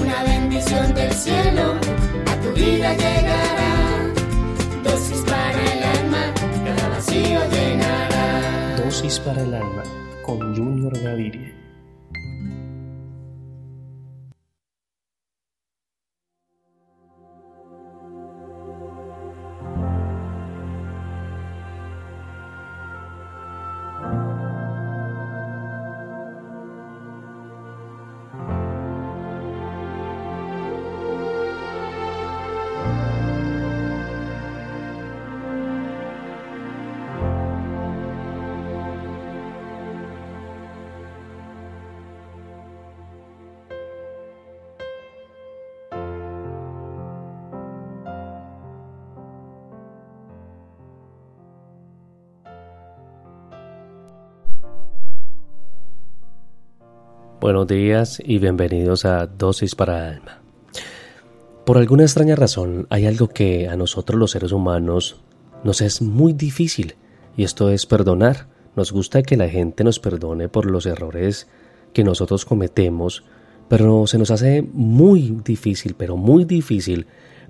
Una bendición del cielo a tu vida llegará. Dosis para el alma, cada vacío llenará. Dosis para el alma con Junior Gaviria. Buenos días y bienvenidos a Dosis para Alma. Por alguna extraña razón hay algo que a nosotros los seres humanos nos es muy difícil y esto es perdonar. Nos gusta que la gente nos perdone por los errores que nosotros cometemos, pero se nos hace muy difícil, pero muy difícil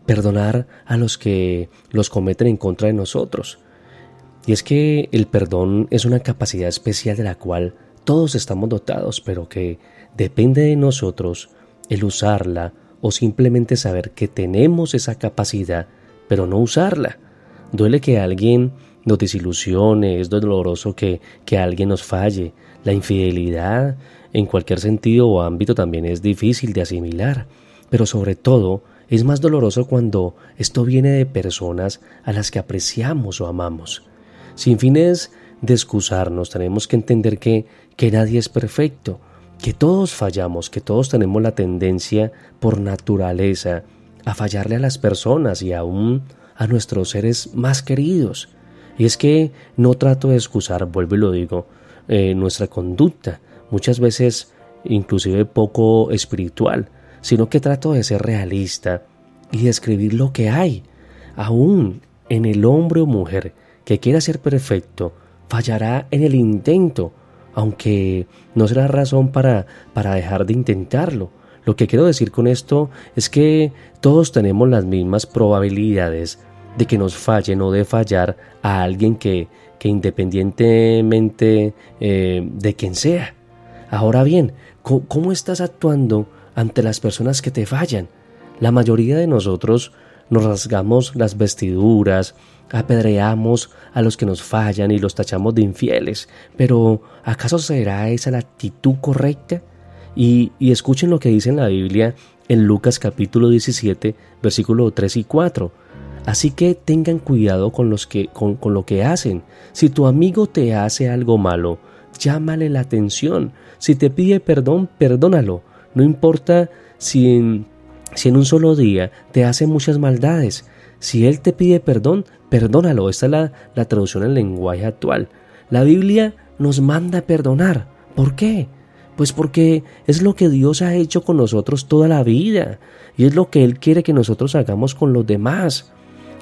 perdonar a los que los cometen en contra de nosotros. Y es que el perdón es una capacidad especial de la cual todos estamos dotados, pero que depende de nosotros el usarla o simplemente saber que tenemos esa capacidad, pero no usarla. Duele que alguien nos desilusione, es doloroso que, que alguien nos falle. La infidelidad en cualquier sentido o ámbito también es difícil de asimilar, pero sobre todo es más doloroso cuando esto viene de personas a las que apreciamos o amamos. Sin fines de excusarnos, tenemos que entender que, que nadie es perfecto, que todos fallamos, que todos tenemos la tendencia por naturaleza a fallarle a las personas y aún a nuestros seres más queridos. Y es que no trato de excusar, vuelvo y lo digo, eh, nuestra conducta, muchas veces inclusive poco espiritual, sino que trato de ser realista y describir lo que hay, aún en el hombre o mujer que quiera ser perfecto, fallará en el intento, aunque no será razón para, para dejar de intentarlo. Lo que quiero decir con esto es que todos tenemos las mismas probabilidades de que nos fallen o de fallar a alguien que, que independientemente eh, de quien sea. Ahora bien, ¿cómo estás actuando ante las personas que te fallan? La mayoría de nosotros nos rasgamos las vestiduras, apedreamos a los que nos fallan y los tachamos de infieles, pero ¿acaso será esa la actitud correcta? Y, escuchen lo que dice en la Biblia en Lucas capítulo 17, versículo 3 y 4. Así que tengan cuidado con, los que, con, con lo que hacen. Si tu amigo te hace algo malo, llámale la atención. Si te pide perdón, perdónalo. No importa si en, si en un solo día te hace muchas maldades. Si él te pide perdón, perdónalo. Esta es la, la traducción en lenguaje actual. La Biblia nos manda perdonar. ¿Por qué? Pues porque es lo que Dios ha hecho con nosotros toda la vida y es lo que Él quiere que nosotros hagamos con los demás.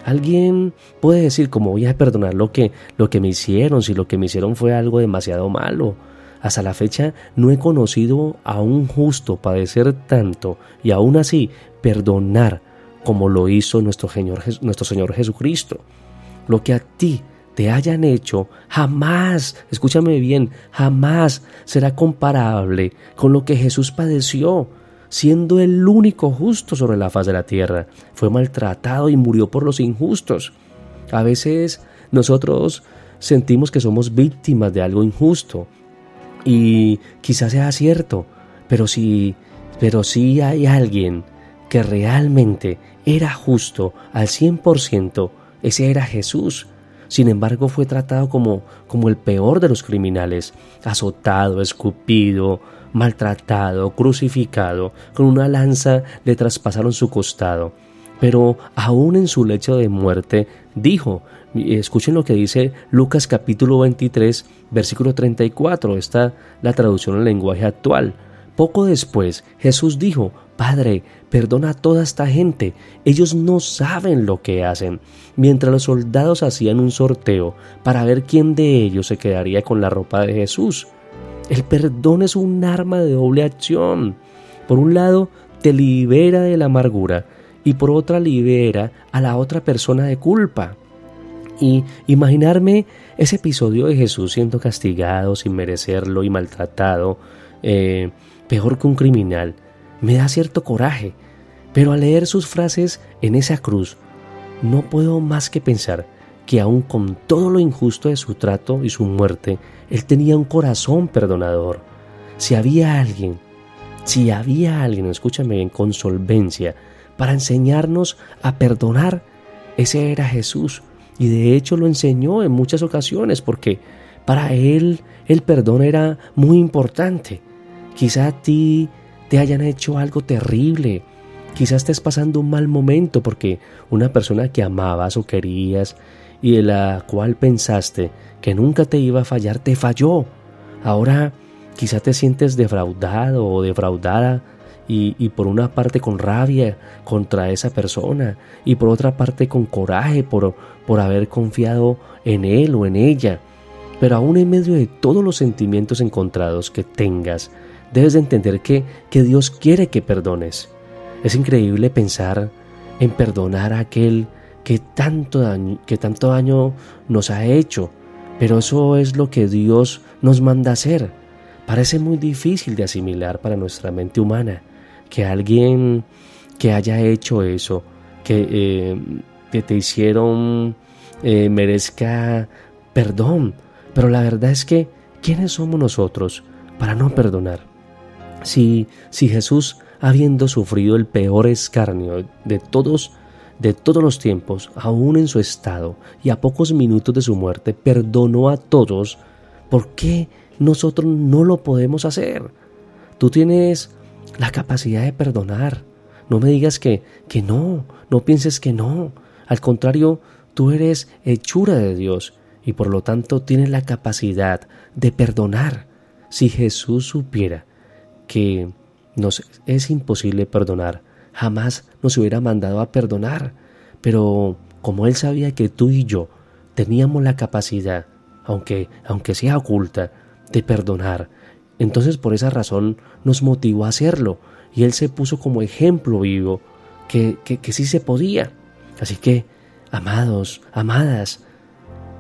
Alguien puede decir, ¿cómo voy a perdonar lo que, lo que me hicieron si lo que me hicieron fue algo demasiado malo? Hasta la fecha no he conocido a un justo padecer tanto y aún así perdonar como lo hizo nuestro Señor, nuestro Señor Jesucristo. Lo que a ti te hayan hecho jamás, escúchame bien, jamás será comparable con lo que Jesús padeció, siendo el único justo sobre la faz de la tierra. Fue maltratado y murió por los injustos. A veces nosotros sentimos que somos víctimas de algo injusto y quizás sea cierto, pero si pero si hay alguien que realmente era justo al 100%, ese era Jesús. sin embargo fue tratado como, como el peor de los criminales, azotado, escupido, maltratado, crucificado, con una lanza le traspasaron su costado. Pero aún en su lecho de muerte dijo, escuchen lo que dice Lucas capítulo 23, versículo 34, está la traducción en lenguaje actual. Poco después Jesús dijo, Padre, perdona a toda esta gente, ellos no saben lo que hacen. Mientras los soldados hacían un sorteo para ver quién de ellos se quedaría con la ropa de Jesús. El perdón es un arma de doble acción. Por un lado, te libera de la amargura y por otra libera a la otra persona de culpa. Y imaginarme ese episodio de Jesús siendo castigado sin merecerlo y maltratado, eh, peor que un criminal, me da cierto coraje. Pero al leer sus frases en esa cruz, no puedo más que pensar que aun con todo lo injusto de su trato y su muerte, él tenía un corazón perdonador. Si había alguien, si había alguien, escúchame bien, con solvencia, para enseñarnos a perdonar, ese era Jesús. Y de hecho lo enseñó en muchas ocasiones porque para él el perdón era muy importante. Quizá a ti te hayan hecho algo terrible. Quizás estés pasando un mal momento porque una persona que amabas o querías y de la cual pensaste que nunca te iba a fallar, te falló. Ahora quizá te sientes defraudado o defraudada y, y, por una parte con rabia contra esa persona y por otra parte con coraje por, por haber confiado en él o en ella. Pero aún en medio de todos los sentimientos encontrados que tengas, debes de entender que, que Dios quiere que perdones. Es increíble pensar en perdonar a aquel que tanto, daño, que tanto daño nos ha hecho, pero eso es lo que Dios nos manda hacer. Parece muy difícil de asimilar para nuestra mente humana que alguien que haya hecho eso, que, eh, que te hicieron, eh, merezca perdón. Pero la verdad es que, ¿quiénes somos nosotros para no perdonar? Si, si Jesús, habiendo sufrido el peor escarnio de todos, de todos los tiempos, aún en su estado y a pocos minutos de su muerte, perdonó a todos, ¿por qué nosotros no lo podemos hacer? Tú tienes la capacidad de perdonar. No me digas que, que no, no pienses que no. Al contrario, tú eres hechura de Dios y por lo tanto tienes la capacidad de perdonar. Si Jesús supiera que nos es imposible perdonar, jamás nos hubiera mandado a perdonar. Pero como Él sabía que tú y yo teníamos la capacidad, aunque, aunque sea oculta, de perdonar, entonces por esa razón nos motivó a hacerlo y Él se puso como ejemplo vivo que, que, que sí se podía. Así que, amados, amadas,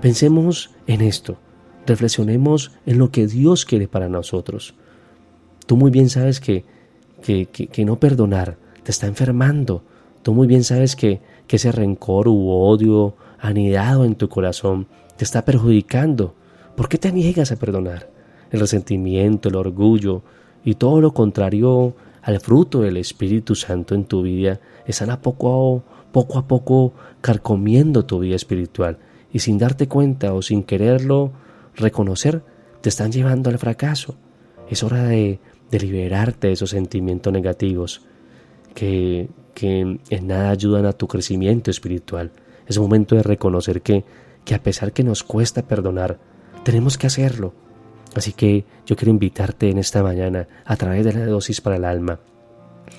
pensemos en esto, reflexionemos en lo que Dios quiere para nosotros. Tú muy bien sabes que, que, que, no perdonar te está enfermando. Tú muy bien sabes que, que ese rencor u odio anidado en tu corazón te está perjudicando. ¿Por qué te niegas a perdonar? el resentimiento, el orgullo y todo lo contrario al fruto del Espíritu Santo en tu vida están a poco a poco, a poco carcomiendo tu vida espiritual y sin darte cuenta o sin quererlo reconocer te están llevando al fracaso. Es hora de, de liberarte de esos sentimientos negativos que, que en nada ayudan a tu crecimiento espiritual. Es momento de reconocer que, que a pesar que nos cuesta perdonar, tenemos que hacerlo Así que yo quiero invitarte en esta mañana, a través de la dosis para el alma,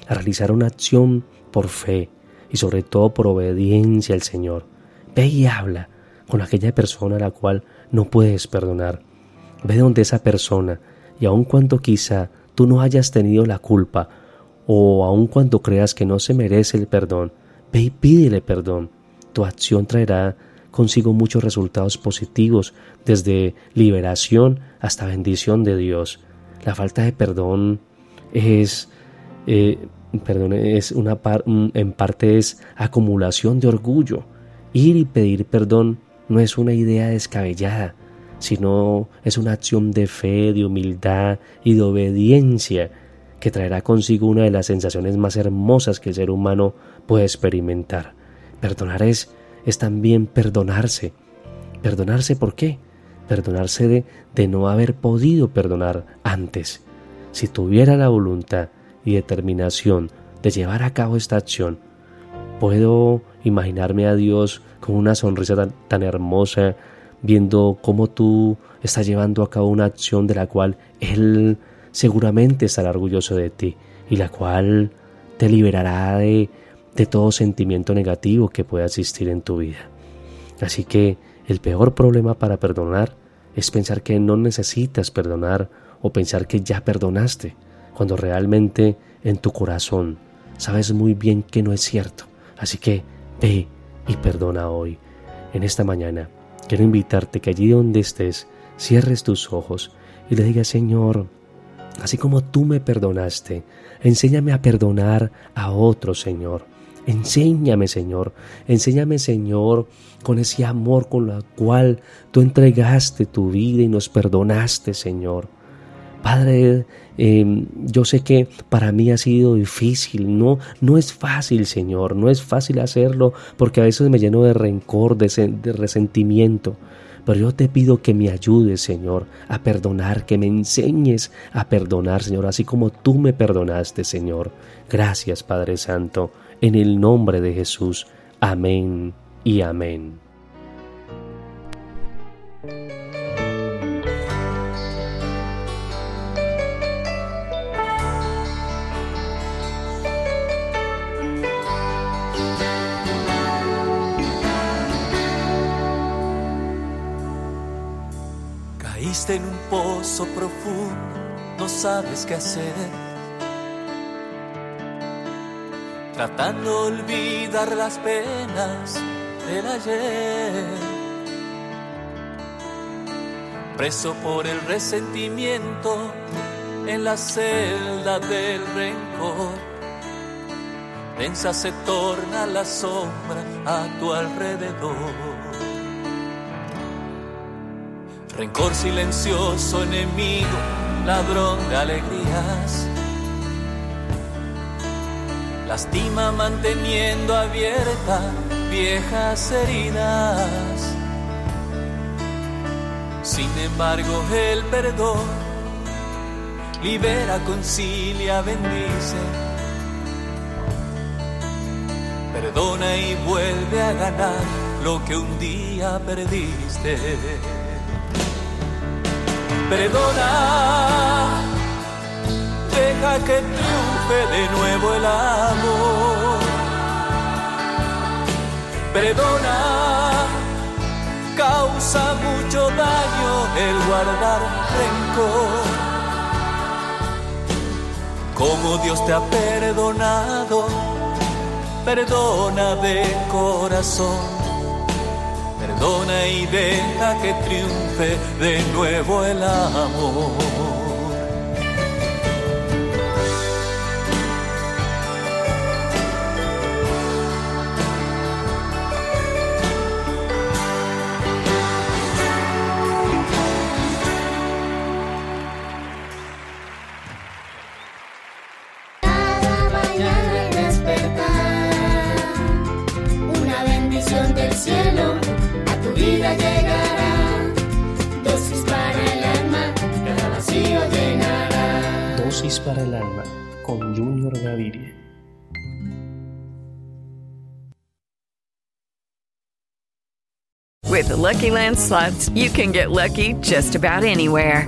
a realizar una acción por fe y sobre todo por obediencia al Señor. Ve y habla con aquella persona a la cual no puedes perdonar. Ve donde esa persona y aun cuando quizá tú no hayas tenido la culpa o aun cuando creas que no se merece el perdón, ve y pídele perdón. Tu acción traerá consigo muchos resultados positivos, desde liberación hasta bendición de Dios. La falta de perdón es, eh, perdón, es una en parte es acumulación de orgullo. Ir y pedir perdón no es una idea descabellada, sino es una acción de fe, de humildad y de obediencia que traerá consigo una de las sensaciones más hermosas que el ser humano puede experimentar. Perdonar es es también perdonarse. ¿Perdonarse por qué? Perdonarse de, de no haber podido perdonar antes. Si tuviera la voluntad y determinación de llevar a cabo esta acción, puedo imaginarme a Dios con una sonrisa tan, tan hermosa, viendo cómo tú estás llevando a cabo una acción de la cual Él seguramente estará orgulloso de ti y la cual te liberará de, de todo sentimiento negativo que pueda existir en tu vida. Así que el peor problema para perdonar es pensar que no necesitas perdonar o pensar que ya perdonaste, cuando realmente en tu corazón sabes muy bien que no es cierto. Así que ve y perdona hoy. En esta mañana quiero invitarte que allí donde estés, cierres tus ojos y le digas, Señor, así como tú me perdonaste, enséñame a perdonar a otros, Señor. Enséñame, Señor, enséñame, Señor, con ese amor con el cual tú entregaste tu vida y nos perdonaste, Señor. Padre, em, yo sé que para mí ha sido difícil, no, no es fácil, Señor, no es fácil hacerlo porque a veces me lleno de rencor, de, de resentimiento. Pero yo te pido que me ayudes, Señor, a perdonar, que me enseñes a perdonar, Señor, así como tú me perdonaste, Señor. Gracias, Padre Santo, en el nombre de Jesús. Amén y amén. Caíste en un pozo profundo, no sabes qué hacer. Tratando de olvidar las penas del ayer. Preso por el resentimiento en la celda del rencor. Densa se torna la sombra a tu alrededor. Rencor silencioso, enemigo, ladrón de alegrías. Lastima manteniendo abiertas viejas heridas. Sin embargo, el perdón libera, concilia, bendice. Perdona y vuelve a ganar lo que un día perdiste perdona, deja que triunfe de nuevo el amor. Perdona, causa mucho daño el guardar rencor. Como Dios te ha perdonado, perdona de corazón perdona y deja que triunfe de nuevo el amor. Vida llegará. Dosis para el alma, cada vacío llenará. Dosis para el alma con Junior Gaviria. With the Lucky Land slots, you can get lucky just about anywhere.